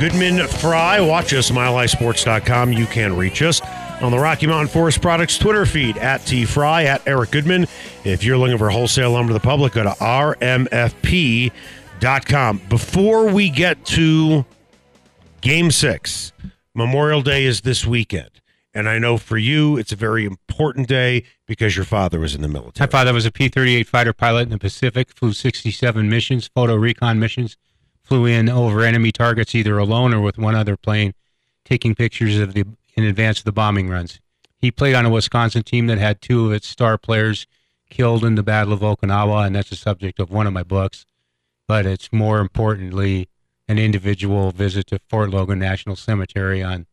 Goodman Fry. Watch us, milehighsports.com. You can reach us on the Rocky Mountain Forest Products Twitter feed at T Fry, at Eric Goodman. If you're looking for wholesale lumber to the public, go to rmfp.com. Before we get to game six, Memorial Day is this weekend. And I know for you, it's a very important day because your father was in the military. My father was a P 38 fighter pilot in the Pacific, flew 67 missions, photo recon missions, flew in over enemy targets either alone or with one other plane, taking pictures of the in advance of the bombing runs. He played on a Wisconsin team that had two of its star players killed in the Battle of Okinawa, and that's the subject of one of my books. But it's more importantly an individual visit to Fort Logan National Cemetery on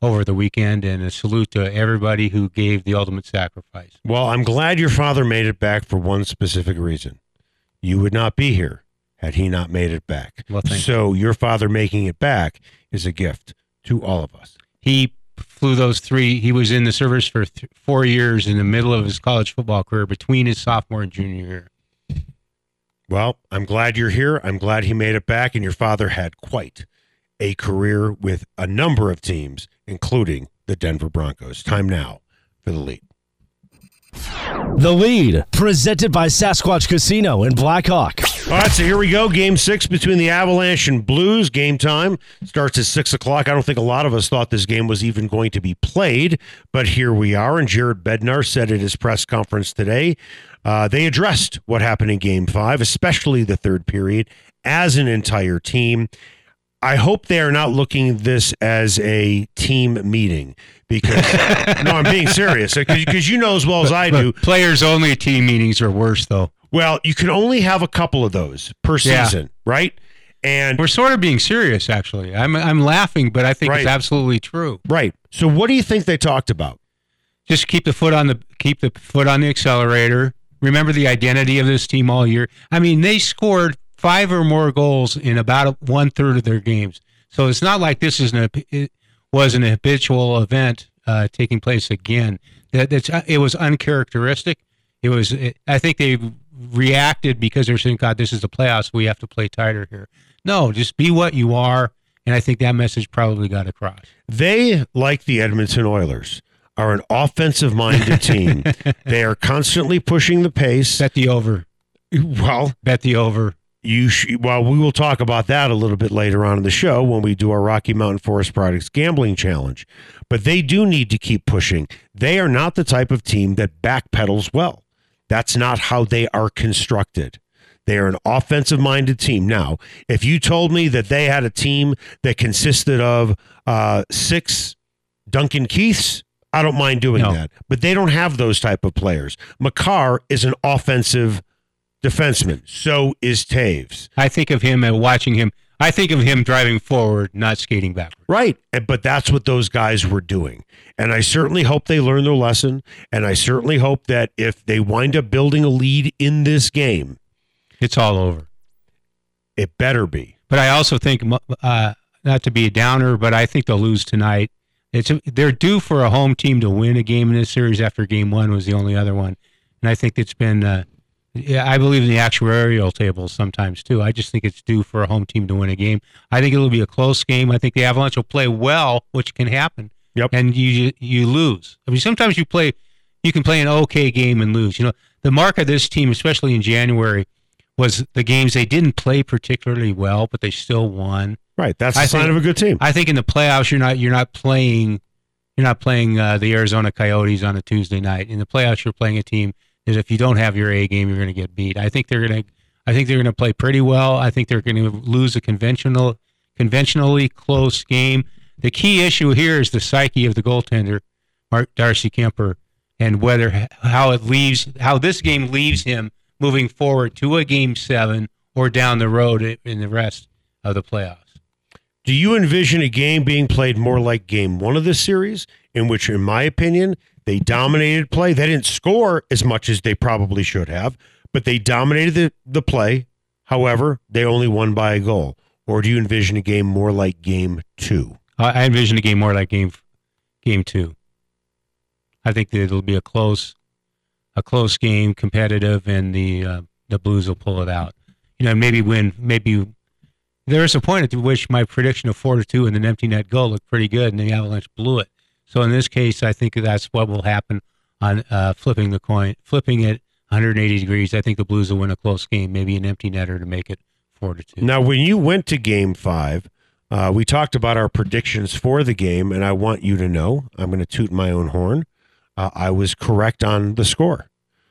over the weekend and a salute to everybody who gave the ultimate sacrifice. Well, I'm glad your father made it back for one specific reason. You would not be here had he not made it back. Well, thank so your father making it back is a gift to all of us. He flew those three. He was in the service for th- four years in the middle of his college football career between his sophomore and junior year. Well, I'm glad you're here. I'm glad he made it back, and your father had quite a career with a number of teams, including the Denver Broncos. Time now for the lead. The lead, presented by Sasquatch Casino in Blackhawk. All right, so here we go. Game six between the Avalanche and Blues. Game time starts at six o'clock. I don't think a lot of us thought this game was even going to be played, but here we are. And Jared Bednar said at his press conference today uh, they addressed what happened in game five, especially the third period, as an entire team. I hope they are not looking at this as a team meeting because no, I'm being serious because you know as well as I do. Players only team meetings are worse, though. Well, you can only have a couple of those per Yeah. season, right? And We're sort of being serious, actually. I'm I'm laughing, but I think Right. it's absolutely true. right. So, what do you think they talked about? Just keep the foot on the keep the foot on the accelerator. Remember the identity of this team all year. I mean, they scored five or more goals in about one third of their games. So it's not like this is an it was an habitual event uh, taking place again. That that's it was uncharacteristic. It was. It, I think they reacted because they're saying, "God, this is the playoffs. We have to play tighter here." No, just be what you are. And I think that message probably got across. They, like the Edmonton Oilers, are an offensive minded team. they are constantly pushing the pace. Bet the over. Well, Bet the over. You sh- well, we will talk about that a little bit later on in the show when we do our Rocky Mountain Forest Products Gambling Challenge. But they do need to keep pushing. They are not the type of team that backpedals well. That's not how they are constructed. They are an offensive minded team. Now, if you told me that they had a team that consisted of uh, six Duncan Keiths, I don't mind doing No. that. But they don't have those type of players. Makar is an offensive defenseman. So is Toews. I think of him and watching him. I think of him driving forward, not skating backward. Right. But that's what those guys were doing. And I certainly hope they learn their lesson. And I certainly hope that if they wind up building a lead in this game, It's all over. it better be. But I also think, uh, not to be a downer, but I think they'll lose tonight. It's they're due for a home team to win a game in this series after game one was the only other one, and I think it's been. Uh, yeah, I believe in the actuarial tables sometimes too. I just think it's due for a home team to win a game. I think it'll be a close game. I think the Avalanche will play well, which can happen. Yep. And you you lose. I mean, sometimes you play, you can play an okay game and lose. You know, the mark of this team, especially in January, was the games they didn't play particularly well, but they still won. Right. That's I sign think- of a good team. I think in the playoffs, you're not you're not playing you're not playing uh, the Arizona Coyotes on a Tuesday night. In the playoffs, you're playing a team that if you don't have your A game, you're going to get beat. I think they're going to I think they're going to play pretty well. I think they're going to lose a conventional conventionally close game. The key issue here is the psyche of the goaltender, Mark Darcy Kuemper, and whether how it leaves how this game leaves him moving forward to a game seven or down the road in the rest of the playoffs. Do you envision a game being played more like game one of this series, in which, in my opinion, they dominated play? They didn't score as much as they probably should have, but they dominated the, the play. However, they only won by a goal. Or do you envision a game more like game two? I envision a game more like game game two. I think that it'll be a close a close game, competitive, and the uh, the Blues will pull it out. You know, maybe win. Maybe there's a point at which my prediction of four to two and an empty net goal looked pretty good, and the Avalanche blew it. So in this case, I think that's what will happen on uh, flipping the coin, flipping it 180 degrees. I think the Blues will win a close game, maybe an empty netter to make it four to two. Now, when you went to game five, uh, we talked about our predictions for the game, and I want you to know I'm going to toot my own horn. Uh, I was correct on the score.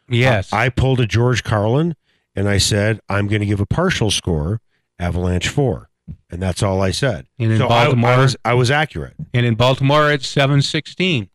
Yes, I pulled a George Carlin and I said, I'm going to give a partial score, Avalanche four. And that's all I said. And in so I- I, Baltimore- was, I was accurate. and in Baltimore it's seven sixteen.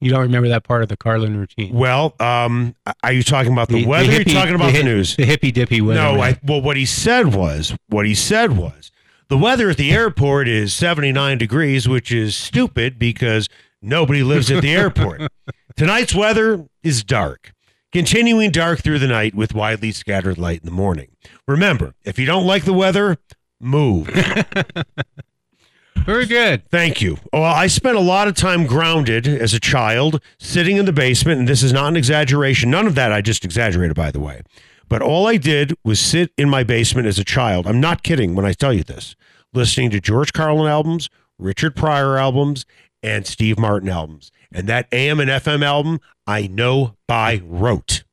You don't remember that part of the Carlin routine? Well, um, are you talking about the, weather? or are you talking about the, hi- news? The hippy dippy weather. No. I, well, what he said was, what he said was, the weather at the airport is 79 degrees, which is stupid because nobody lives at the airport. Tonight's weather is dark, continuing dark through the night with widely scattered light in the morning. Remember, if you don't like the weather, move. very good. Thank you. Well, I spent a lot of time grounded as a child, sitting in the basement, and this is not an exaggeration. None of that I just exaggerated, by the way. But all I did was sit in my basement as a child. I'm not kidding when I tell you this. Listening to George Carlin albums, Richard Pryor albums, and Steve Martin albums. And that AM and FM album, I know by rote.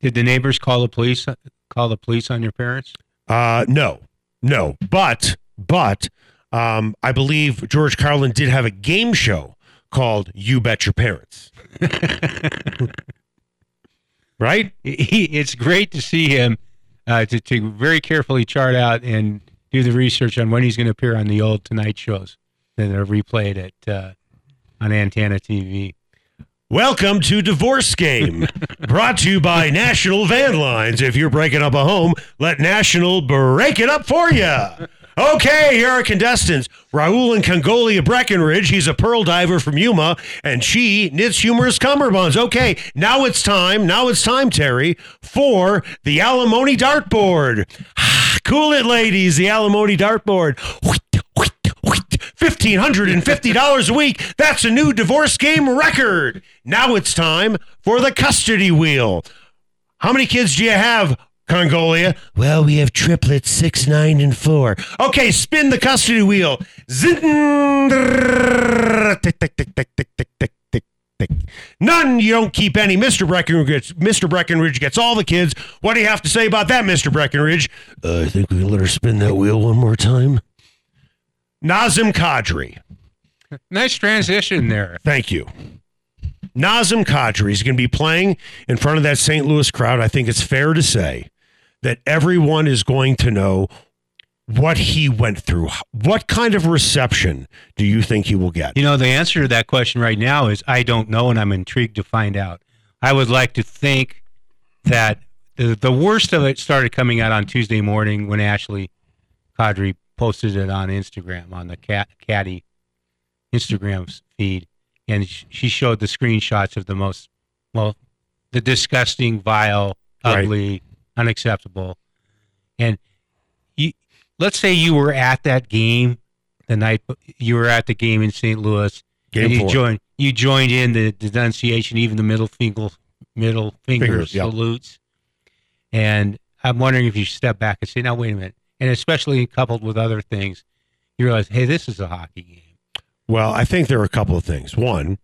Did the neighbors call the police? Call the police on your parents? Uh, no, no. But, but, um, I believe George Carlin did have a game show called You Bet Your Parents. right? He, it's great to see him uh, to to very carefully chart out and do the research on when he's going to appear on the old Tonight shows that are replayed at uh, on Antenna TV. Welcome to Divorce Game, brought to you by National Van Lines. If you're breaking up a home, let National break it up for you. Okay, here are contestants Raul and Congolia Breckenridge. He's a pearl diver from Yuma, and she knits humorous cummerbunds. Okay, now it's time. Now it's time, Terry, for the alimony dartboard. cool it, ladies. The alimony dartboard. $1,550 a week. That's a new divorce game record. Now it's time for the custody wheel. How many kids do you have, Congolia? Well, we have triplets, six, nine, and four. Okay, spin the custody wheel. None. You don't keep any. Mr. Breckenridge gets, Mr. Breckenridge gets all the kids. What do you have to say about that, Mr. Breckenridge? Uh, I think we can let her spin that wheel one more time. Nazem Kadri. Nice transition there. Thank you. Nazem Kadri is going to be playing in front of that St. Louis crowd. I think it's fair to say that everyone is going to know what he went through. What kind of reception do you think he will get? You know, the answer to that question right now is I don't know, and I'm intrigued to find out. I would like to think that the, the worst of it started coming out on Tuesday morning when Ashley Kadri posted it on Instagram, on the cat, Caddy Instagram feed. And she showed the screenshots of the most, well, the disgusting, vile, Right. ugly, unacceptable. And you, let's say you were at that game the night you were at the game in St. Louis Game and you four. joined you joined in the denunciation, even the middle finger middle finger Fingers, salutes. And I'm wondering if you step back and say, now wait a minute. And especially coupled with other things, you realize, hey, this is a hockey game. Well, I think there are a couple of things. One,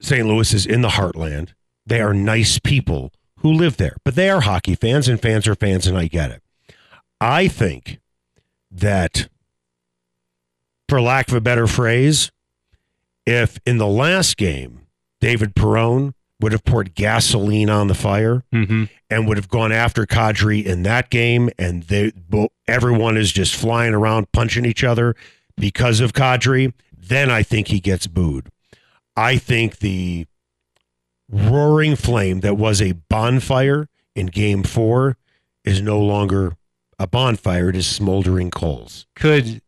St. Louis is in the heartland. They are nice people who live there, but they are hockey fans, and fans are fans, and I get it. I think that, for lack of a better phrase, if in the last game, David Perron would have poured gasoline on the fire Mm-hmm. and would have gone after Kadri in that game, and they, everyone is just flying around punching each other because of Kadri, then I think he gets booed. I think the roaring flame that was a bonfire in game four is no longer a bonfire, it is smoldering coals. Could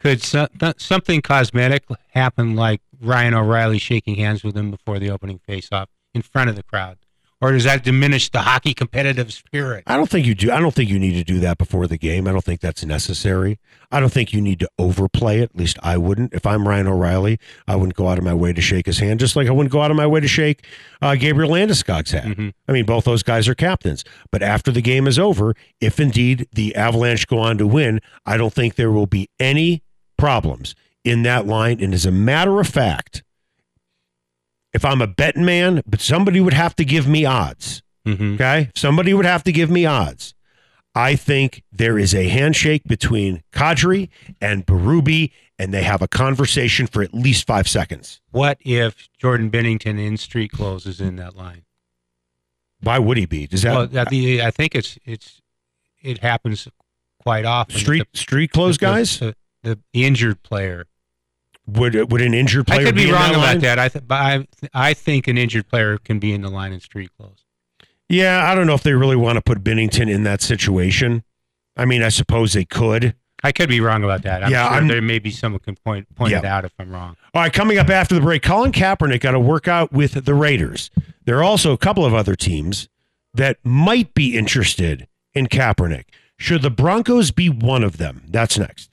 Could so, th- something cosmetic happen like Ryan O'Reilly shaking hands with him before the opening faceoff in front of the crowd? Or does that diminish the hockey competitive spirit? I don't think you do. I don't think you need to do that before the game. I don't think that's necessary. I don't think you need to overplay it. At least I wouldn't. If I'm Ryan O'Reilly, I wouldn't go out of my way to shake his hand, just like I wouldn't go out of my way to shake uh, Gabriel Landeskog's hand. Mm-hmm. I mean, both those guys are captains. But after the game is over, if indeed the Avalanche go on to win, I don't think there will be any problems in that line. And as a matter of fact, if I'm a betting man, but somebody would have to give me odds. Mm-hmm. Okay. Somebody would have to give me odds. I think there is a handshake between Kadri and Berube, and they have a conversation for at least five seconds. What if Jordan Binnington in street clothes is in that line? Why would he be? Does that well, I, the, I think it's it's it happens quite often. street The- street clothes the- guys? the, the, the injured player. would would an injured player I could be, be wrong that about line? that. I th- but I I think an injured player can be in the line in street clothes. Yeah, I don't know if they really want to put Binnington in that situation. I mean, I suppose they could. I could be wrong about that. I'm Yeah, sure I'm- there may be someone can point point it out if I'm wrong. All right, coming up after the break, Colin Kaepernick got to work out with the Raiders. There are also a couple of other teams that might be interested in Kaepernick. Should the Broncos be one of them? That's next.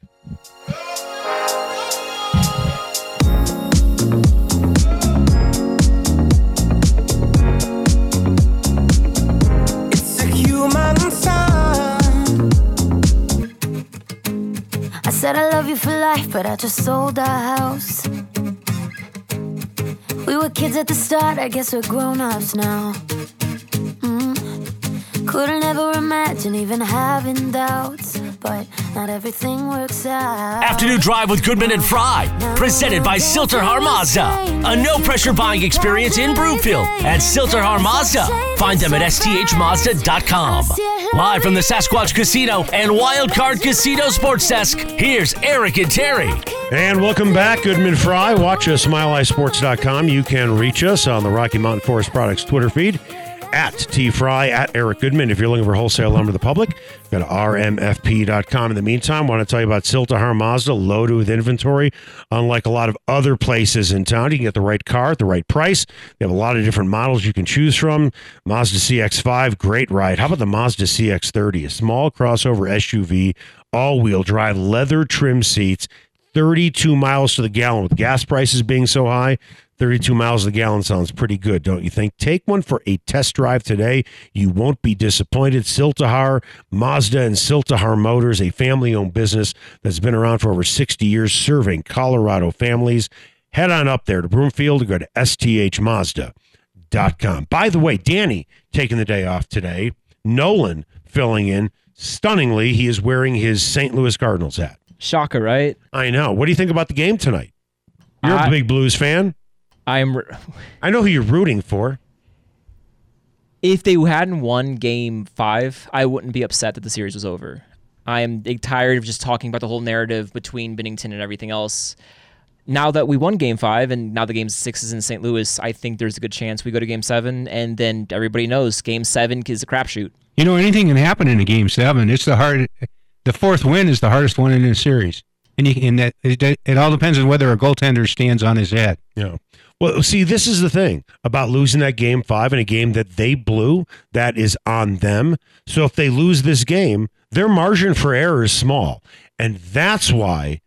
Said I love you for life, but I just sold our house. We were kids at the start, I guess we're grown ups now. Couldn't ever imagine even having doubts, but not everything works out. Afternoon Drive with Goodman and Fry, presented by Sill-TerHar Mazda. A no pressure buying experience in Broomfield at Sill-TerHar Mazda. Find them at sthmazda.com. Live from the Sasquatch Casino and Wildcard Casino Sports Desk, here's Eric and Terry. And welcome back, Goodman Fry. Watch us, milehighsports.com. You can reach us on the Rocky Mountain Forest Products Twitter feed at tfry at Eric Goodman. If you're looking for wholesale lumber to the public, go to rmfp.com. In the meantime, I want to tell you about Sill-TerHar Mazda, loaded with inventory. Unlike a lot of other places in town, you can get the right car at the right price. They have a lot of different models you can choose from. Mazda CX-5, great ride. How about the Mazda CX-30, a small crossover SUV, all-wheel drive, leather trim seats, 32 miles to the gallon with gas prices being so high 32 miles the gallon sounds pretty good don't you think? Take one for a test drive today. You won't be disappointed. Sill-TerHar mazda and Sill-TerHar motors a family-owned business that's been around for over 60 years serving colorado families. Head on up there to broomfield. To go to sthmazda.com by the way danny taking the day off today. Nolan filling in. Stunningly he is wearing his st louis cardinals hat. Shocker, right? I know. What do you think about the game tonight? You're a I- big Blues fan. I'm. I know who you're rooting for. If they hadn't won Game Five, I wouldn't be upset that the series was over. I am tired of just talking about the whole narrative between Binnington and everything else. Now that we won Game Five, and now the Game Six is in St. Louis, I think there's a good chance we go to Game Seven, and then everybody knows Game Seven is a crapshoot. You know, anything can happen in a game seven. It's the hard. The fourth win is the hardest one in a series, and, you, and that it, it all depends on whether a goaltender stands on his head. Yeah. Well, see, this is the thing about losing that game five in a game that they blew. That is on them. So if they lose this game, their margin for error is small, and that's why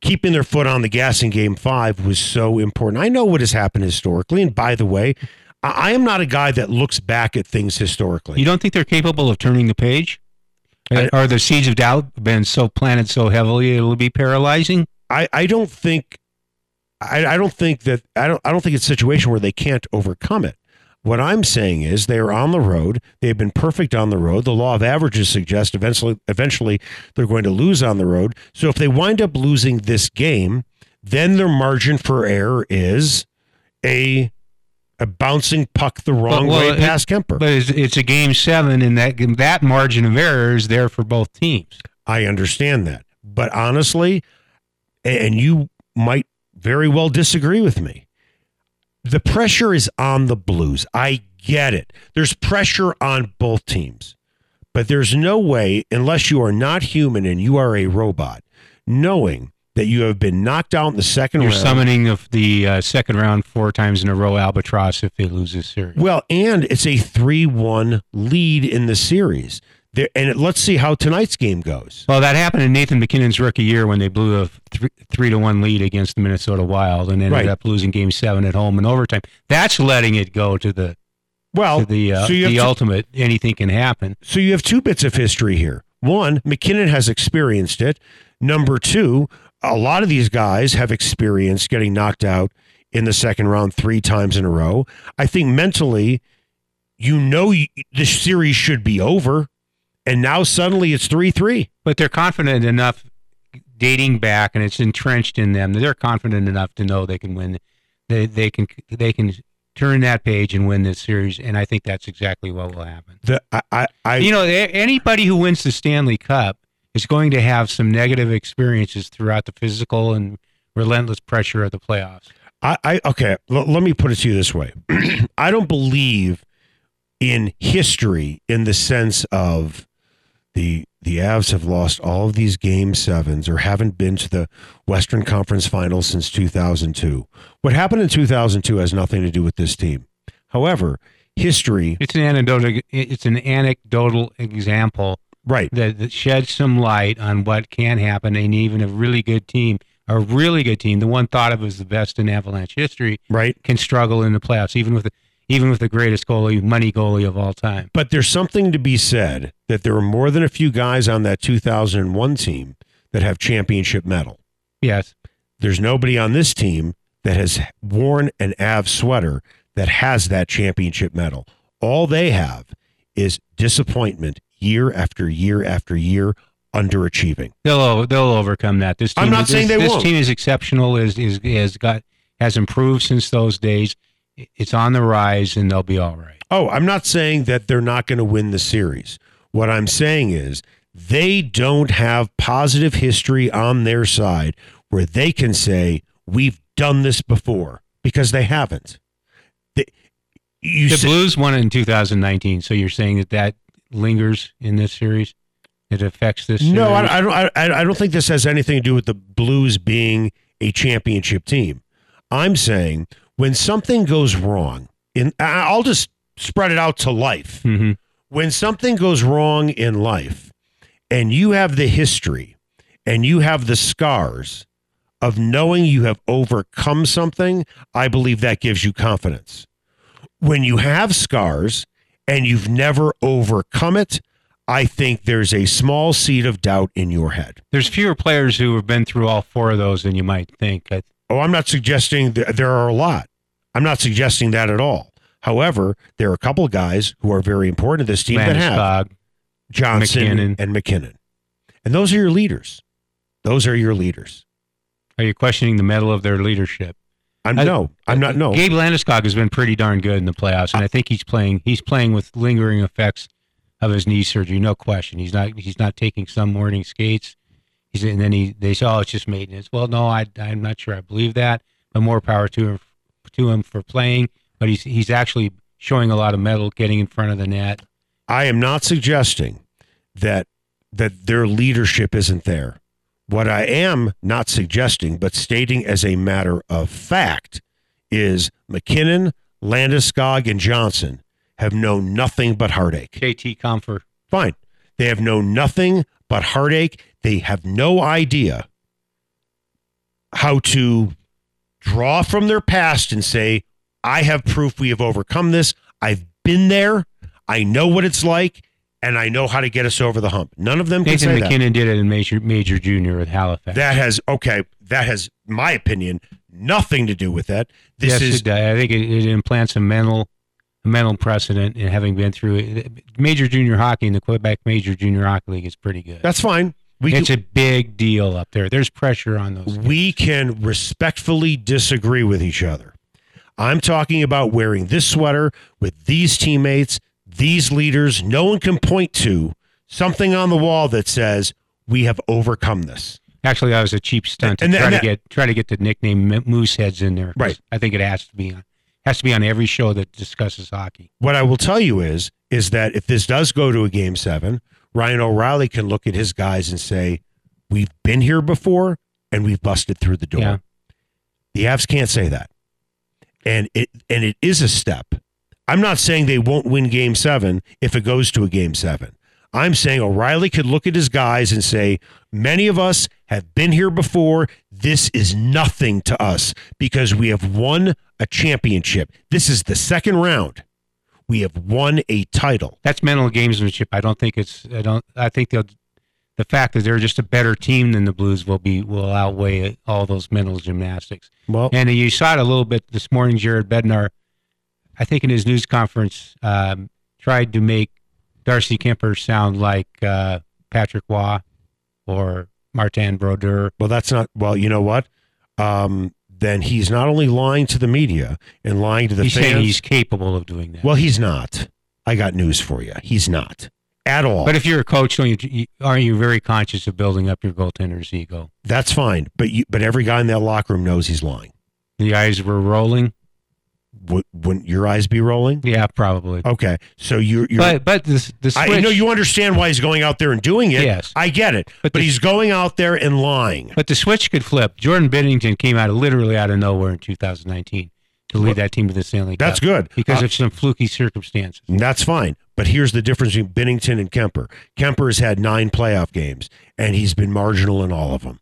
keeping their foot on the gas in game five was so important. I know what has happened historically, and by the way, I am not a guy that looks back at things historically. You don't think they're capable of turning the page? Are the seeds of doubt been so planted so heavily it'll be paralyzing? I, I don't think I, I don't think that I don't I don't think it's a situation where they can't overcome it. What I'm saying is they are on the road. They've been perfect on the road. The law of averages suggests eventually eventually they're going to lose on the road. So if they wind up losing this game, then their margin for error is a a bouncing puck the wrong But, well, way it- past Kuemper. But it's, it's a game seven, and that that margin of error is there for both teams. I understand that. But honestly, and you might very well disagree with me, the pressure is on the Blues. I get it. There's pressure on both teams. But there's no way, unless you are not human and you are a robot, knowing that you have been knocked out in the 2nd You're round. summoning of the uh, second round four times in a row albatross if they lose this series. Well, and it's a 3 1 lead in the series. There, and let's see how tonight's game goes. Well, that happened in Nathan MacKinnon's rookie year when they blew a three, three to one lead against the Minnesota Wild and ended Right. up losing Game Seven at home in overtime. That's letting it go to the Well, to the uh, so, the two- ultimate. Anything can happen. so you have two bits of history here. One, MacKinnon has experienced it. Number two, a lot of these guys have experienced getting knocked out in the second round three times in a row. I think mentally, you know, the series should be over. And now suddenly it's 3 3. But they're confident enough, dating back, and it's entrenched in them. They're confident enough to know they can win. They they can they can turn that page and win this series. And I think that's exactly what will happen. The, I, I, I, you know, anybody who wins the Stanley Cup is going to have some negative experiences throughout the physical and relentless pressure of the playoffs. I, I okay. L- let me put it to you this way: I don't believe in history in the sense of the the Avs have lost all of these game sevens or haven't been to the Western Conference Finals since 2002. What happened in 2002 has nothing to do with this team. However, history, It's an anecdotal. It's an anecdotal example right? that, that sheds some light on what can happen, and even a really good team, a really good team, the one thought of as the best in Avalanche history, Right. can struggle in the playoffs, even with the, even with the greatest goalie, money goalie of all time. But there's something to be said that there are more than a few guys on that 2001 team that have championship medal. Yes, There's nobody on this team that has worn an Av sweater that has that championship medal. All they have is disappointment year after year after year, underachieving. they'll they'll overcome that. This team, I'm not this, saying they this won't. team is exceptional. is is has got has improved since those days. It's on the rise, and they'll be all right. Oh, I'm not saying that they're not going to win the series. What I'm saying is they don't have positive history on their side where they can say, we've done this before because they haven't. They, you The say- Blues won it in 2019, so you're saying that that lingers in this series? It affects this. No. I, I don't. I, I don't think this has anything to do with the Blues being a championship team. I'm saying when something goes wrong, in I'll just spread it out to life. Mhm. When something goes wrong in life, and you have the history, and you have the scars of knowing you have overcome something, I believe that gives you confidence. When you have scars and you've never overcome it, I think there's a small seed of doubt in your head. There's fewer players who have been through all four of those than you might think. Oh, I'm not suggesting that there are a lot. I'm not suggesting that at all. However, there are a couple of guys who are very important to this team that have Landeskog, Johnson MacKinnon. and MacKinnon. And those are your leaders. Those are your leaders. Are you questioning the mettle of their leadership? I'm I- no, I'm not no. Gabe Landeskog has been pretty darn good in the playoffs, and I think he's playing. He's playing with lingering effects of his knee surgery, no question. He's not. He's not taking some morning skates. He's and then he they say, oh, it's just maintenance. Well, no, I I'm not sure. I believe that, but more power to him to him for playing. But he's he's actually showing a lot of mettle, getting in front of the net. I am not suggesting that that their leadership isn't there. What I am not suggesting, but stating as a matter of fact, is MacKinnon, Landeskog, and Johnson have known nothing but heartache. JT Compher. Fine. They have known nothing but heartache. They have no idea how to draw from their past and say, I have proof we have overcome this. I've been there. I know what it's like, and I know how to get us over the hump. None of them can Nathan say that. MacKinnon did it in Major Major Junior with Halifax. That has okay. That has, my opinion, nothing to do with that. This yes, is it. I think it, it implants a mental, a mental precedent, in having been through it, major junior hockey in the Quebec Major Junior Hockey League is pretty good. that's fine. We it's can, a big deal up there. There's pressure on those. we can respectfully disagree with each other. I'm talking about wearing this sweater with these teammates, these leaders. No one can point to something on the wall that says we have overcome this. Actually, that was a cheap stunt to and try that- to get try to get the nickname Mooseheads in there. Right. I think it has to be on has to be on every show that discusses hockey. What I will tell you is is that if this does go to a game 7, Ryan O'Reilly can look at his guys and say, "We've been here before. and we've busted through the door. Yeah. The Avs can't say that. And it and it is a step. I'm not saying they won't win game 7 if it goes to a game 7. I'm saying O'Reilly could look at his guys and say, many of us have been here before. This is nothing to us because we have won a championship. This is the second round. We have won a title. That's mental gamesmanship. I don't think it's. I don't. I think they'll. The fact that they're just a better team than the Blues will be will outweigh all those mental gymnastics. Well, And you saw it a little bit this morning. Jared Bednar, I think in his news conference, um, tried to make Darcy Kuemper sound like uh, Patrick Roy or Martin Brodeur. well, that's not. Well, you know what? Um, then he's not only lying to the media and lying to the he's fans. saying he's capable of doing that. well, he's not. I got news for you. He's not at all. but if you're a coach, don't you, aren't you very conscious of building up your goaltender's ego? that's fine. But you, but every guy in that locker room knows he's lying. The eyes were rolling. Would, wouldn't your eyes be rolling? Yeah, probably. Okay, so you're. you're But but the the switch. I know you understand why he's going out there and doing it. Yes. I get it. But, But the- he's going out there and lying. But the switch could flip. Jordan Binnington came out of literally out of nowhere in 2019 to lead that team to the Stanley Cup. That's good. because Uh, of some fluky circumstances. That's fine. But here's the difference between Binnington and Kuemper. Kuemper has had nine playoff games, and he's been marginal in all of them.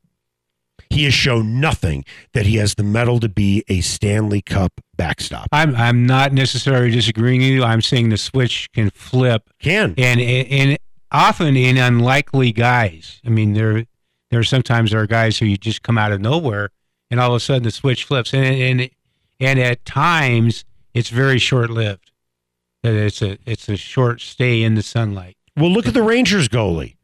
He has shown nothing that he has the metal to be a Stanley Cup backstop. I'm I'm not necessarily disagreeing with you. I'm saying the switch can flip, Can. and and often in unlikely guys. I mean, there there are sometimes are guys who you just come out of nowhere, and all of a sudden the switch flips, and and and at times it's very short lived. It's a it's a short stay in the sunlight. Well, look at the Rangers goalie.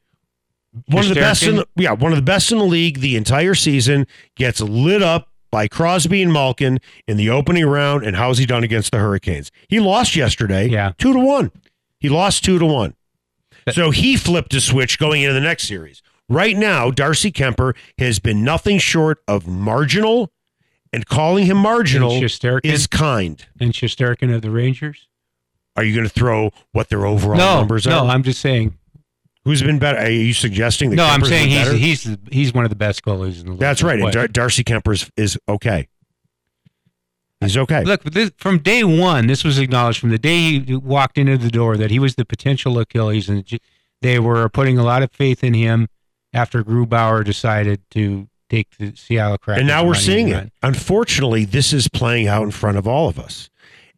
One of the best in the, yeah, one of the best in the league the entire season gets lit up by Crosby and Malkin in the opening round. And how's he done against the Hurricanes? He lost yesterday, Yeah. two to one. He lost two to one. So he flipped a switch going into the next series. Right now, Darcy Kuemper has been nothing short of marginal, and calling him marginal is kind. And Shesterkin of the Rangers. Are you going to throw what their overall no, numbers are? no. I'm just saying. Who's been better? Are you suggesting that No, I'm Kuemper's been saying he's better? he's the- he's one of the best goalies in the league. That's right. And Dar- Darcy Kuemper is, is okay. He's okay. Look, this, from day one, this was acknowledged from the day he walked into the door that he was the potential Achilles, and they were putting a lot of faith in him after Grubauer decided to take the Seattle Kraken. and now we're seeing run. it. Unfortunately, this is playing out in front of all of us.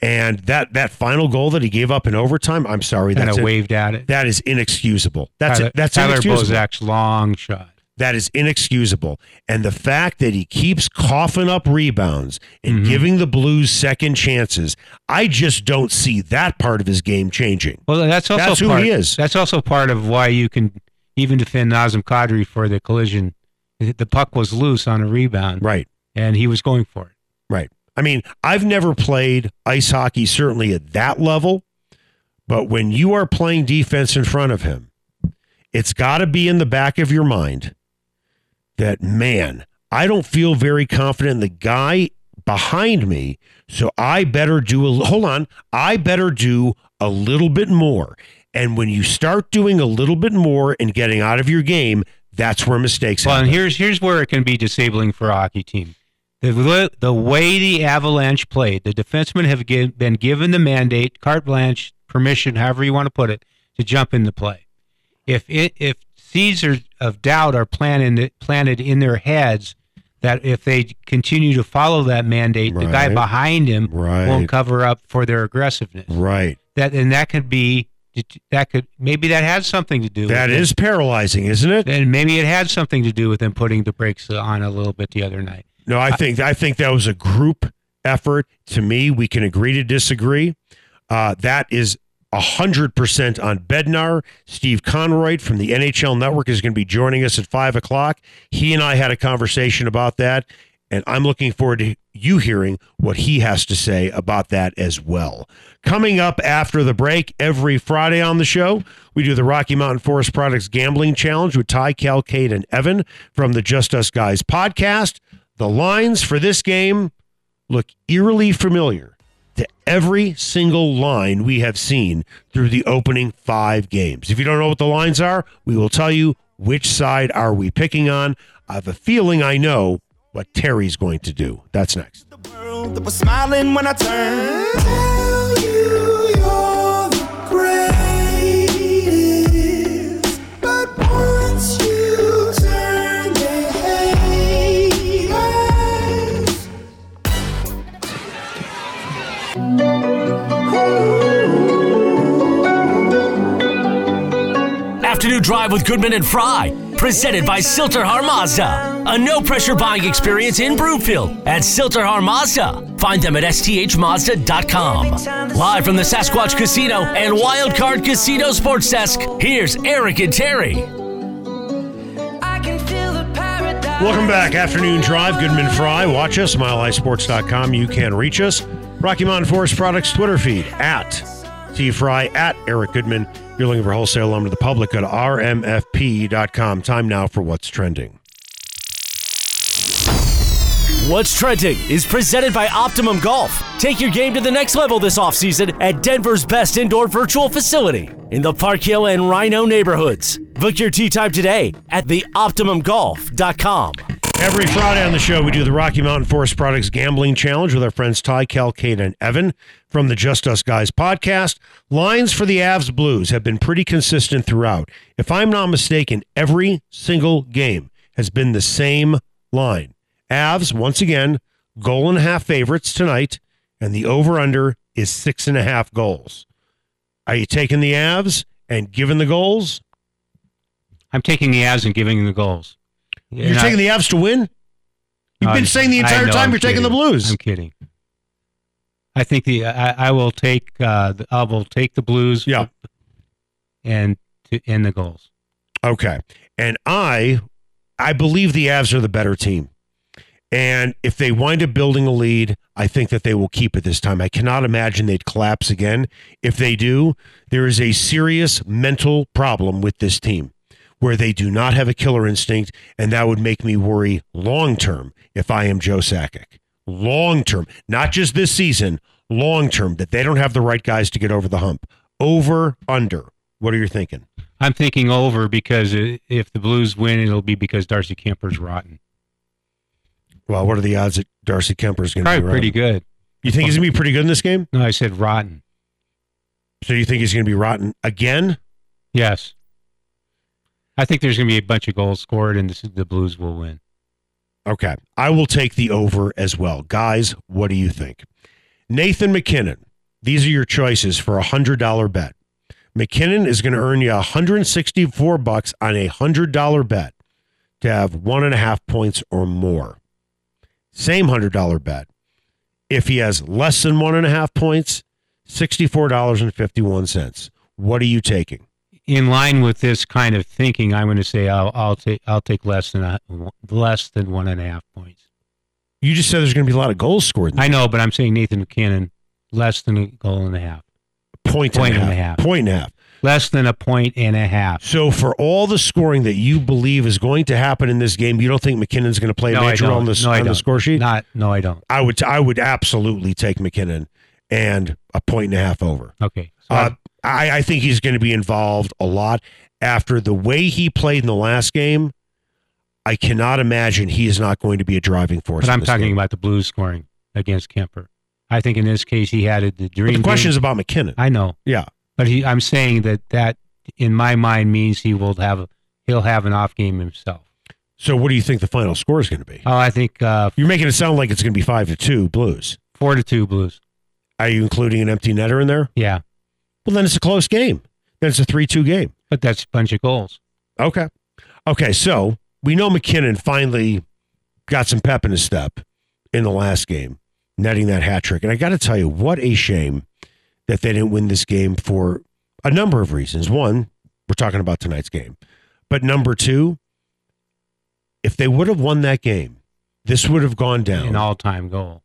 And that that final goal that he gave up in overtime, I'm sorry, Kind that's of waved at it. that is inexcusable. That's Tyler, it. That's Tyler inexcusable. Bozak's long shot. That is inexcusable. And the fact that he keeps coughing up rebounds and Mhm. giving the Blues second chances, I just don't see that part of his game changing. Well, that's also That's who part, he is. That's also part of why you can even defend Nazem Kadri for the collision. The puck was loose on a rebound, Right. and he was going for it. Right. I mean, I've never played ice hockey, certainly at that level, but when you are playing defense in front of him, it's got to be in the back of your mind that, man, I don't feel very confident in the guy behind me, so I better do a hold on, I better do a little bit more. And when you start doing a little bit more and getting out of your game, that's where mistakes Well, happen. and here's here's where it can be disabling for a hockey team. The, the way the Avalanche played, the defensemen have gi- been given the mandate, carte blanche, permission, however you want to put it, to jump in the play. If it, if seeds of doubt are planted planted in their heads that if they continue to follow that mandate, the guy behind him Right. won't cover up for their aggressiveness. right. That and that could be that could maybe that has something to do. That is paralyzing, isn't it? and maybe it had something to do with them putting the brakes on a little bit the other night. No, I think I think that was a group effort. To me, we can agree to disagree. Uh, that is hundred percent on Bednar. Steve Konroyd from the NHL Network is going to be joining us at five o'clock. He and I had a conversation about that, and I'm looking forward to you hearing what he has to say about that as well. Coming up after the break, every Friday on the show, we do the Rocky Mountain Forest Products Gambling Challenge with Ty, Cal, Kate, and Evan from the Just Us Guys podcast. The lines for this game look eerily familiar to every single line we have seen through the opening five games. If you don't know what the lines are, we will tell you Which side are we picking on? I have a feeling I know what Terry's going to do. That's next. Afternoon Drive with Goodman and Fry. Presented by Sill-TerHar Mazda. A no pressure buying experience in Broomfield at Sill-TerHar Mazda. Find them at sthmazda.com. Live from the Sasquatch Casino and Wildcard Casino Sports Desk, here's Eric and Terry. Welcome back. Afternoon Drive. Goodman Fry. Watch us. MileHighSports.com. You can reach us. Rocky Mountain Forest Products Twitter feed at T Fry at Eric Goodman. If you're looking for wholesale lumber to the public, go to rmfp.com. Time now for what's trending. What's Trending is presented by Optimum Golf. Take your game to the next level this offseason at Denver's best indoor virtual facility in the Park Hill and Rhino neighborhoods. Book your tee time today at theoptimumgolf.com. Every Friday on the show, we do the Rocky Mountain Forest Products Gambling Challenge with our friends Ty, Cal, Kate, and Evan from the Just Us Guys podcast. Lines for the Avs Blues have been pretty consistent throughout. If I'm not mistaken, every single game has been the same line. Avs, once again, goal and a half favorites tonight, and the over under is six and a half goals. Are you taking the Avs and giving the goals? I'm taking the Avs and giving the goals. You're taking the Avs to win? You've been saying the entire time you're taking the Blues. I'm kidding. I think the I, I will take uh, the, I will take the Blues. Yeah. and to end the goals. Okay. And I I believe the Avs are the better team. And if they wind up building a lead, I think that they will keep it this time. I cannot imagine they'd collapse again. If they do, there is a serious mental problem with this team where they do not have a killer instinct, and that would make me worry long term if I am Joe Sakic. Long term, not just this season, long term, that they don't have the right guys to get over the hump. Over, under. What are you thinking? I'm thinking over because if the Blues win, it'll be because Darcy Kuemper's rotten. Well, what are the odds that Darcy Kuemper's going to be Probably pretty good. You think he's going to be pretty good in this game? No, I said rotten. So you think he's going to be rotten again? Yes. I think there's going to be a bunch of goals scored, and this, the Blues will win. Okay. I will take the over as well. Guys, what do you think? Nathan MacKinnon. These are your choices for a $100 bet. MacKinnon is going to earn you 164 bucks on a $100 bet to have one and a half points or more. Same $100 bet. If he has less than one and a half points, $64.51. What are you taking? In line with this kind of thinking, I'm going to say I'll, I'll take I'll take less than a, less than one and a half points. You just said there's going to be a lot of goals scored. in I know, but I'm saying Nathan MacKinnon less than a goal and a half, Point Point and and a half. Point and a half. less than a point and a half. So for all the scoring that you believe is going to happen in this game, you don't think MacKinnon's going to play a No, major role on the, No, on the score sheet? Not no, I don't. I would I would absolutely take MacKinnon and a point and a half over. Okay, so Uh, I, I think he's going to be involved a lot after the way he played in the last game. I cannot imagine he is not going to be a driving force. but I'm talking game. about the Blues scoring against Kuemper. I think in this case he had it, the But dream. the question is about MacKinnon. I know, yeah. but he, I'm saying that that in my mind means he will have he'll have an off game himself. So what do you think the final score is going to be? Oh, I think uh, You're making it sound like it's going to be five to two Blues. four to two Blues. Are you including an empty netter in there? Yeah, Well, then it's a close game. Then it's a three-two game. but that's a bunch of goals. Okay. Okay. So we know MacKinnon finally got some pep in his step in the last game, netting that hat trick. And I got to tell you, what a shame that they didn't win this game for a number of reasons. One, we're talking about tonight's game. But number two, if they would have won that game, this would have gone down. An all time goal.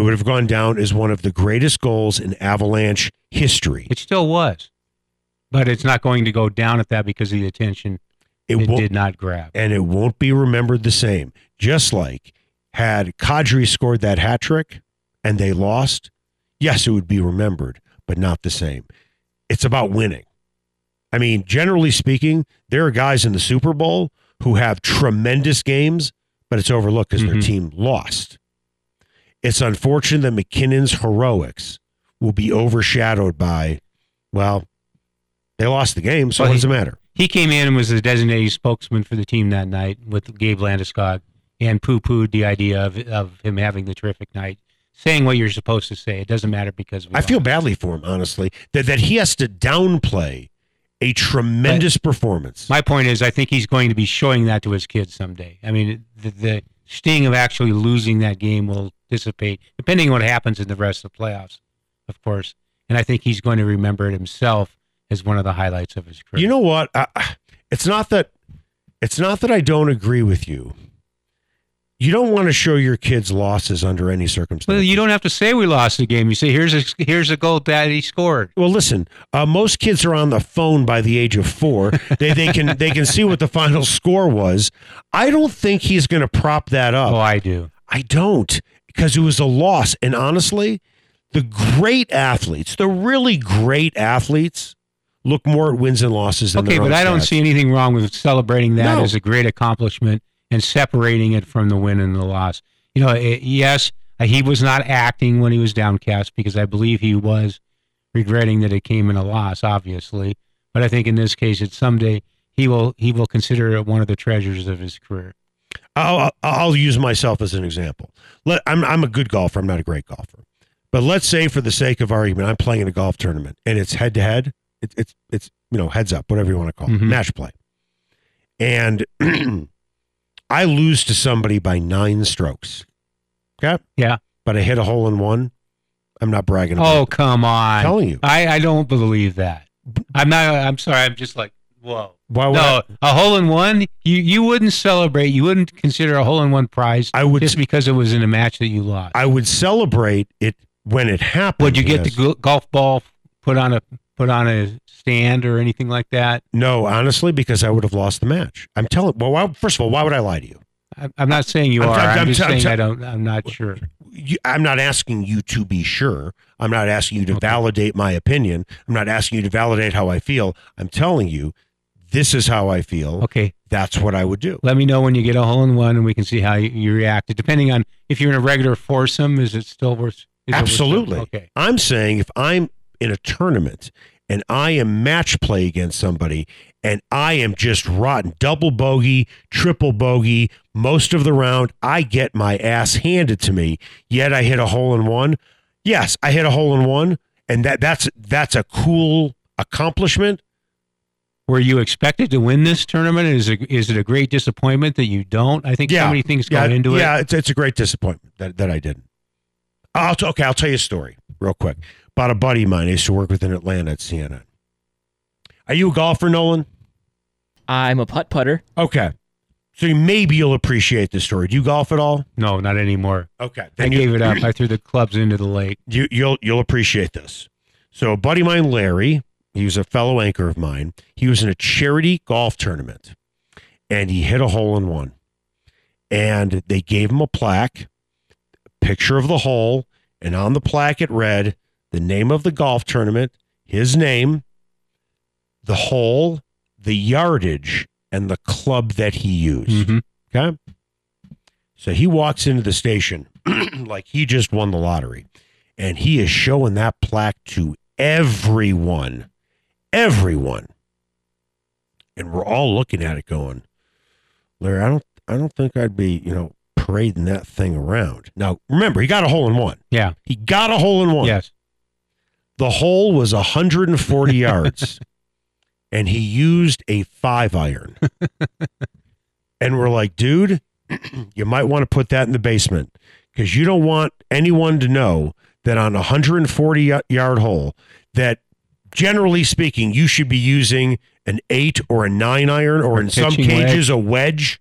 It would have gone down as one of the greatest goals in Avalanche history. It still was, but it's not going to go down at that because of the attention It it, did not grab. and it won't be remembered the same. Just like had Kadri scored that hat trick and they lost, yes, it would be remembered, but not the same. It's about winning. I mean, generally speaking, there are guys in the Super Bowl who have tremendous games, but it's overlooked because their Mhm. team lost. It's unfortunate that MacKinnon's heroics will be overshadowed by, well, they lost the game, so Well, what does he- it matter? He came in and was the designated spokesman for the team that night with Gabe Landeskog and poo pooed the idea of, of him having the terrific night, saying what you're supposed to say. It doesn't matter because I feel badly for him, honestly, that, that he has to downplay a tremendous performance. My point is, I think he's going to be showing that to his kids someday. I mean, the, the sting of actually losing that game will dissipate, depending on what happens in the rest of the playoffs, of course. And I think he's going to remember it himself as one of the highlights of his career. You know what? I, it's not that it's not that I don't agree with you. You don't want to show your kids losses under any circumstance. well, you don't have to say we lost the game. You say, "Here's a here's a goal that he scored." Well, listen. Uh, most kids are on the phone by the age of four. they they can they can see what the final score was. I don't think he's going to prop that up. Oh, I do. I don't because it was a loss. And honestly, the great athletes, the really great athletes, look more at wins and losses than Okay, but I don't stats. see anything wrong with celebrating that No. as a great accomplishment and separating it from the win and the loss. You know, it, yes, he was not acting when he was downcast because I believe he was regretting that it came in a loss, obviously. But I think in this case, it's someday he will he will consider it one of the treasures of his career. I'll, I'll- use myself as an example. Let, I'm, I'm a good golfer. I'm not a great golfer. But let's say, for the sake of argument, I'm playing in a golf tournament and it's head to head. It's it's it's you know heads up, whatever you want to call it, Mhm. match play. And I lose to somebody by nine strokes. Okay. Yeah. But I hit a hole in one. I'm not bragging. About Oh it. come on! I'm telling you. I I don't believe that. I'm not. I'm sorry. I'm just like whoa. Why would No, I, a hole in one. You you wouldn't celebrate. You wouldn't consider a hole in one prize I would just because it was in a match that you lost. I would celebrate it when it happened. Would you get yes. the golf ball put on a put on a stand or anything like that? No, honestly, because I would have lost the match. I'm telling. Well, why, first of all, why would I lie to you? I'm, not saying you I'm- are. I'm- I'm, just I'm saying t- I don't. I'm not sure. you, I'm not asking you to be sure. I'm not asking you to validate my opinion. I'm not asking you to validate how I feel. I'm telling you, this is how I feel. Okay, That's what I would do. let me know when you get a hole in one, and we can see how you, you react. Depending on if you're in a regular foursome, is it still worth? Is it worth- Absolutely. Okay. I'm saying if I'm in a tournament and I am match play against somebody and I am just rotten, double bogey, triple bogey, most of the round, I get my ass handed to me. Yet I hit a hole in one. Yes, I hit a hole in one, and that that's that's a cool accomplishment. Were you expected to win this tournament? Is it, is it a great disappointment that you don't? I think so many things go yeah, into yeah, it. Yeah, it's it's a great disappointment that, that I didn't. I'll t- okay, I'll tell you a story real quick about a buddy of mine I used to work with in Atlanta at CNN. Are you a golfer, Nolan? I'm a putt putter. Okay, so maybe you'll appreciate this story. Do you golf at all? No, not anymore. Okay, I then you, gave it up. I threw the clubs into the lake. you you'll you'll appreciate this. So a buddy of mine, Larry, he was a fellow anchor of mine. He was in a charity golf tournament, and he hit a hole in one. And they gave him a plaque, picture of the hole, and on the plaque it read the name of the golf tournament, his name, the hole, the yardage, and the club that he used. Mhm. Okay. So he walks into the station like he just won the lottery. And he is showing that plaque to everyone. Everyone. And we're all looking at it going, Larry, I don't I don't think I'd be, you know, parading that thing around. Now remember, he got a hole in one. Yeah. He got a hole in one. Yes. The hole was 140 yards, and he used a five iron. and we're like, dude, you might want to put that in the basement because you don't want anyone to know that on a 140 yard hole, that generally speaking, you should be using an eight or a nine iron, or Or in some cases, a wedge,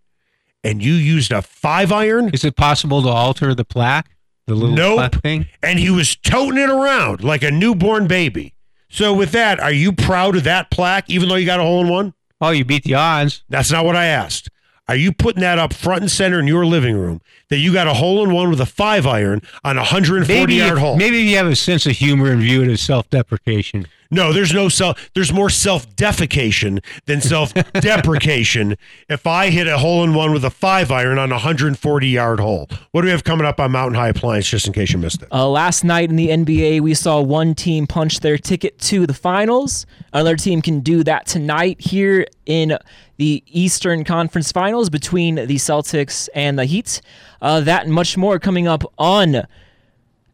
and you used a five iron. Is it possible to alter the plaque? The little Nope. plaque thing? and he was toting it around like a newborn baby. So with that, are you proud of that plaque, even though you got a hole in one? Oh, you beat the odds. That's not what I asked. Are you putting that up front and center in your living room that you got a hole in one with a five iron on a 140 Maybe yard if, hole? maybe you have a sense of humor and view it as self deprecation. No, there's no self. There's more self-defecation than self-deprecation. if I hit a hole in one with a five iron on a 140 yard hole, what do we have coming up on Mountain High Appliance? Just in case you missed it. Uh, last night in the NBA, we saw one team punch their ticket to the finals. Another team can do that tonight here in the Eastern Conference Finals between the Celtics and the Heat. Uh, that and much more coming up on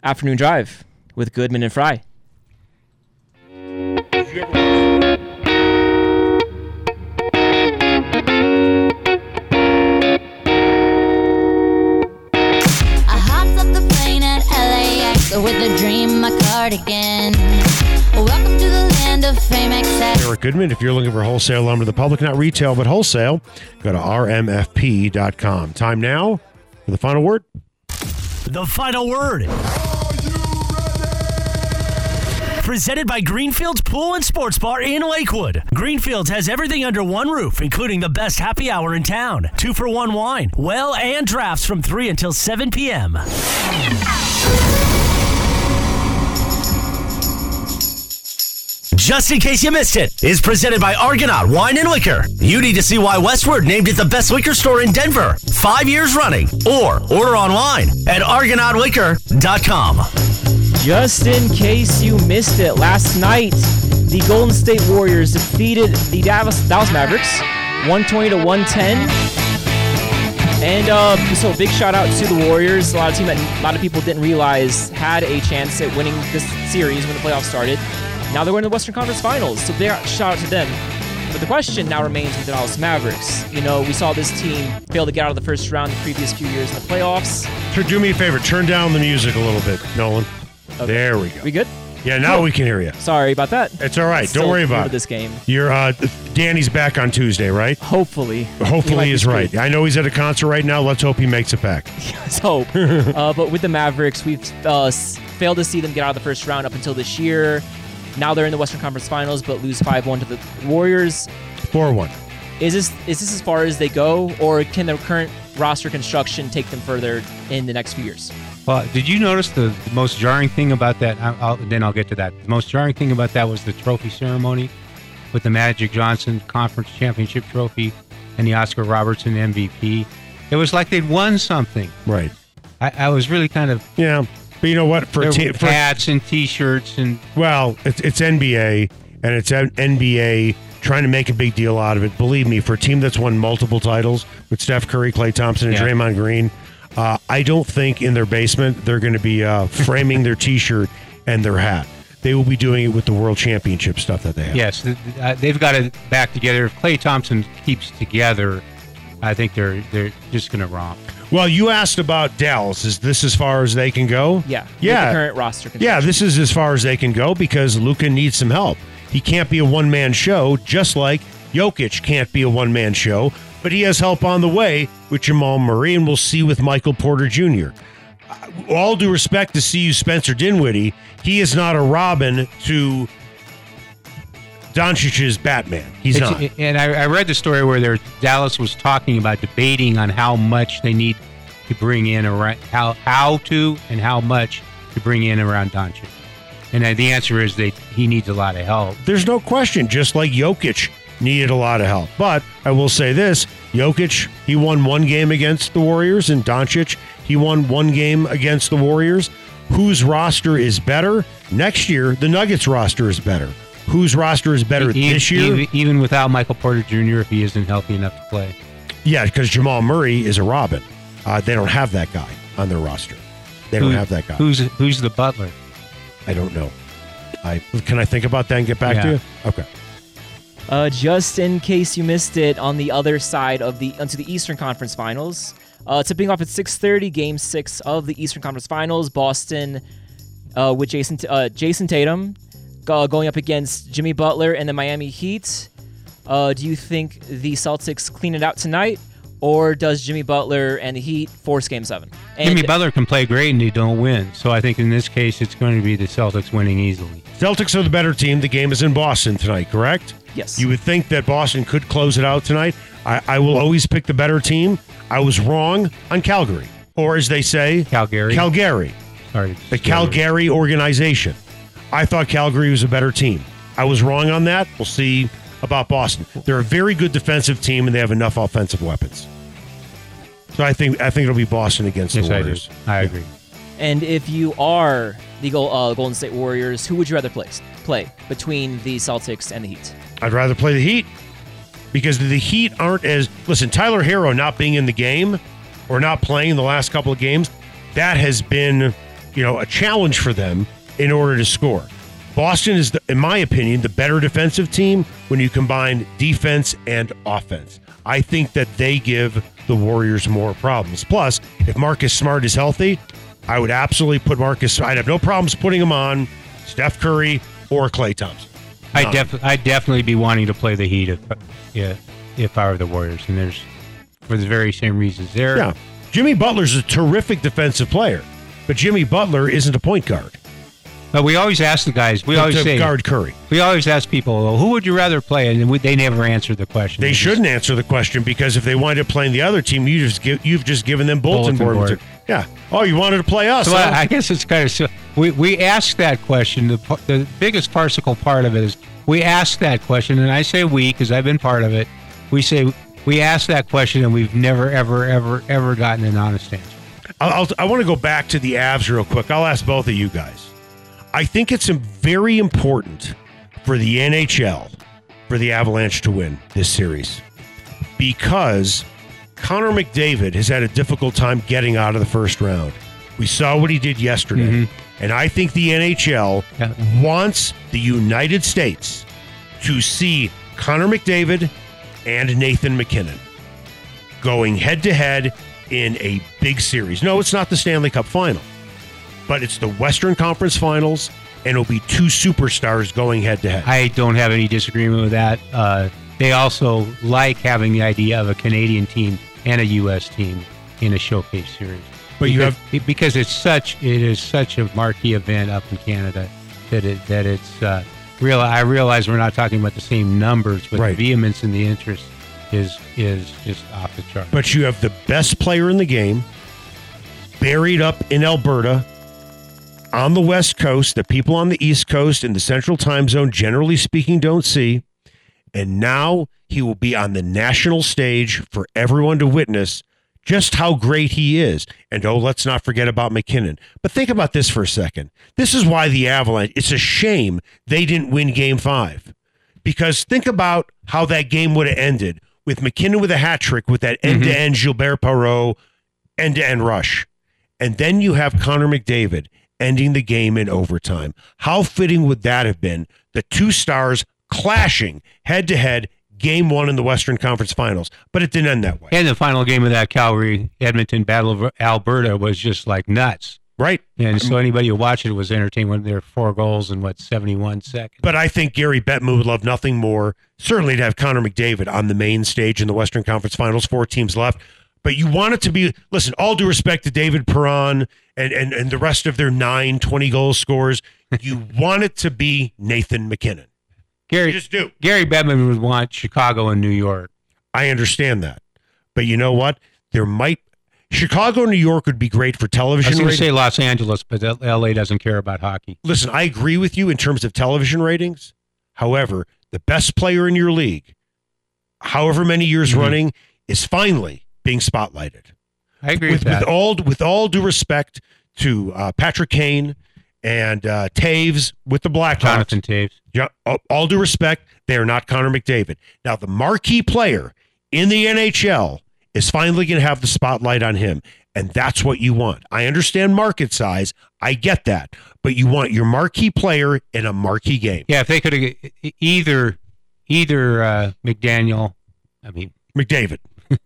Afternoon Drive with Goodman and Fry. I hopped up the plane at LAX with a dream, my cardigan. Welcome to the land of fame excess. Eric Goodman. If you're looking for wholesale lumber to the public, not retail, but wholesale, go to rmfp.com. Time now for the final word. The final word. Presented by Greenfields Pool and Sports Bar in Lakewood. Greenfields has everything under one roof, including the best happy hour in town. Two for one wine, well, and drafts from 3 until 7 p.m. Just in case you missed it, is presented by Argonaut Wine and Liquor. You need to see why Westword named it the best liquor store in Denver, five years running, or order online at argonautliquor.com. Just in case you missed it, last night the Golden State Warriors defeated the Dallas, Dallas Mavericks 120 to 110. And uh, so big shout out to the Warriors, a lot of team that a lot of people didn't realize had a chance at winning this series when the playoffs started. Now they're to the Western Conference Finals, so big shout out to them. But the question now remains with the Dallas Mavericks. You know, we saw this team fail to get out of the first round the previous few years in the playoffs. Do me a favor, turn down the music a little bit, Nolan. There we go. We good? Yeah, now we can hear you. Sorry about that. It's all right. Don't worry about it. this game. You're uh, Danny's back on Tuesday, right? Hopefully. Hopefully, he's right. I know he's at a concert right now. Let's hope he makes it back. Let's hope. uh, but with the Mavericks, we've uh, failed to see them get out of the first round up until this year. Now they're in the Western Conference Finals, but lose 5-1 to the Warriors. Four one. Is this is this as far as they go, or can the current roster construction take them further in the next few years? Well, did you notice the, the most jarring thing about that? I'll, I'll, then I'll get to that. The most jarring thing about that was the trophy ceremony with the Magic Johnson Conference Championship trophy and the Oscar Robertson MVP. It was like they'd won something. Right. I, I was really kind of Yeah. But you know what? For, te- for hats and T-shirts and well, it's it's NBA and it's NBA trying to make a big deal out of it. Believe me, for a team that's won multiple titles with Steph Curry, Klay Thompson, and Yeah. Draymond Green, uh, I don't think in their basement they're going to be uh, framing their T-shirt and their hat. They will be doing it with the World Championship stuff that they have. yes, th- th- uh, they've got it back together. If Klay Thompson keeps together, I think they're they're just going to romp. Well, you asked about Dallas. Is this as far as they can go? Yeah. with Yeah. the current roster. Yeah, this is as far as they can go because Luka needs some help. He can't be a one man show, just like Jokic can't be a one man show, but he has help on the way with Jamal Murray, and we'll see with Michael Porter Jr. Uh, All due respect to CU Spencer Dinwiddie, he is not a Robin to Doncic's Batman. He's It's- not. And I, I read the story where there, Dallas was talking about debating on how much they need to bring in around how how to and how much to bring in around Doncic. And the answer is that he needs a lot of help. There's no question, just like Jokic needed a lot of help. But I will say this Jokic, he won one game against the Warriors, and Doncic, he won one game against the Warriors. Whose roster is better? Next year, the Nuggets roster is better. Whose roster is better this year? even, even without Michael Porter Jr. if he isn't healthy enough to play. Yeah, because Jamal Murray is a Robin. Uh, they don't have that guy on their roster. They don't have that guy. Who's who's the butler? I don't know. I can I think about that and get back to you? Okay. Uh, just in case you missed it, on the other side of the onto the Eastern Conference Finals, uh, tipping off at 6:30, Game Six of the Eastern Conference Finals, Boston uh, with Jayson uh, Jayson Tatum uh, going up against Jimmy Butler and the Miami Heat. Uh, do you think the Celtics clean it out tonight, or does Jimmy Butler and the Heat force Game Seven? And Jimmy Butler can play great and they don't win. So I think in this case it's going to be the Celtics winning easily. Celtics are the better team. The game is in Boston tonight, correct? Yes. You would think that Boston could close it out tonight. I, I will always pick the better team. I was wrong on Calgary, or as they say, Calgary. Calgary, Sorry. the Calgary organization. I thought Calgary was a better team. I was wrong on that. We'll see about Boston. They're a very good defensive team, and they have enough offensive weapons. So I think I think it'll be Boston against Yes, the I do. Warriors. I agree. And if you are the uh, Golden State Warriors, who would you rather play, play between the Celtics and the Heat? I'd rather play the Heat because the Heat aren't as listen. Tyler Herro not being in the game or not playing the last couple of games, that has been you know a challenge for them in order to score. Boston is, the, in my opinion, the better defensive team when you combine defense and offense. I think that they give the Warriors more problems. Plus, if Marcus Smart is healthy, I would absolutely put Marcus. I'd have no problems putting him on Steph Curry or Klay Thompson. I def- I'd definitely be wanting to play the Heat if, yeah, if I were the Warriors, and there's for the very same reasons. They're Yeah. Jimmy Butler's a terrific defensive player, but Jimmy Butler isn't a point guard. But we always ask the guys. We to always say guard Curry. we always ask people, well, who would you rather play? And we, they never answer the question. They just- shouldn't answer the question because if they wind up playing the other team, you just give, you've just given them bulletin, Bulletin board. board. Yeah. Oh, you wanted to play us? So huh? I, I guess it's kind of so. We we ask that question. The the biggest farcical part of it is we ask that question, and I say we because I've been part of it. We say we ask that question, and we've never ever ever ever gotten an honest answer. I'll, I'll, I want to go back to the Avs real quick. I'll ask both of you guys. I think it's very important for the NHL for the Avalanche to win this series because Connor McDavid has had a difficult time getting out of the first round. We saw what he did yesterday. Mm-hmm. And I think the NHL Yeah. wants the United States to see Connor McDavid and Nathan MacKinnon going head to head in a big series. No, it's not the Stanley Cup final, but it's the Western Conference Finals, and it'll be two superstars going head to head. I don't have any disagreement with that. Uh, they also like having the idea of a Canadian team and a U.S. team in a showcase series. But you Because- because it's such it is such a marquee event up in Canada that it that it's uh, real. I realize we're not talking about the same numbers, but Right. the vehemence and the interest is is just off the chart. But you have the best player in the game buried up in Alberta on the West Coast that people on the East Coast in the Central Time Zone, generally speaking, don't see. And now he will be on the national stage for everyone to witness just how great he is. And oh, let's not forget about MacKinnon. But think about this for a second. This is why the Avalanche, it's a shame they didn't win game five. Because think about how that game would have ended with MacKinnon with a hat trick with that end to mm-hmm. end Gilbert Perreault end to end rush. And then you have Connor McDavid ending the game in overtime. How fitting would that have been? The two stars clashing head to head, game one in the Western Conference Finals. But it didn't end that way. and the final game of that Calgary Edmonton Battle of Alberta was just like nuts. Right? And so anybody who watched it was entertained when there were four goals in what seventy one seconds. But I think Gary Bettman would love nothing more, certainly to have Connor McDavid on the main stage in the Western Conference Finals, four teams left. But you want it to be, listen, all due respect to David Perron and, and, and the rest of their nine 20 goal scores, you want it to be Nathan MacKinnon. You Gary just do. Gary Bettman would want Chicago and New York. I understand that. But you know what? There might, Chicago and New York would be great for I television. was going to say Los Angeles, but LA doesn't care about hockey. listen, I agree with you in terms of television ratings. However, the best player in your league, however many years Mhm. running, is finally being spotlighted. I agree with, With, with all with all due respect to uh, Patrick Kane and uh, Toews with the Blackhawks, Jonathan Toews. yeah, all, all due respect, they are not Connor McDavid. Now, the marquee player in the NHL is finally going to have the spotlight on him. And that's what you want. I understand market size. I get that. But you want your marquee player in a marquee game. Yeah, if they could have either either uh, McDaniel, I mean McDavid.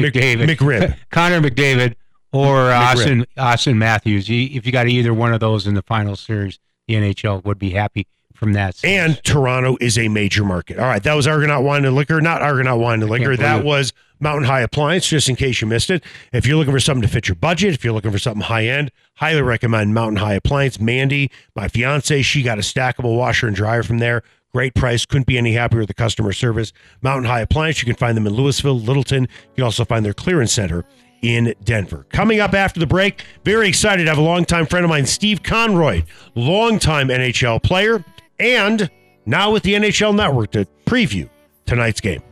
Mc- McDavid, McRib. Connor McDavid, or uh. Austin Auston Matthews. If you got either one of those in the final series, the NHL would be happy from that. series. And Toronto is a major market. All right, that was Argonaut Wine and Liquor, not Argonaut Wine and Liquor. That it. was Mountain High Appliance, just in case you missed it. If you're looking for something to fit your budget, if you're looking for something high end, highly recommend Mountain High Appliance. Mandy, my fiance, she got a stackable washer and dryer from there. Great price. Couldn't be any happier with the customer service. Mountain High Appliance, you can find them in Louisville, Littleton. You can also find their clearance center in Denver. Coming up after the break, very excited to have a longtime friend of mine, Steve Konroyd, longtime NHL player and Now with the NHL Network to preview tonight's game.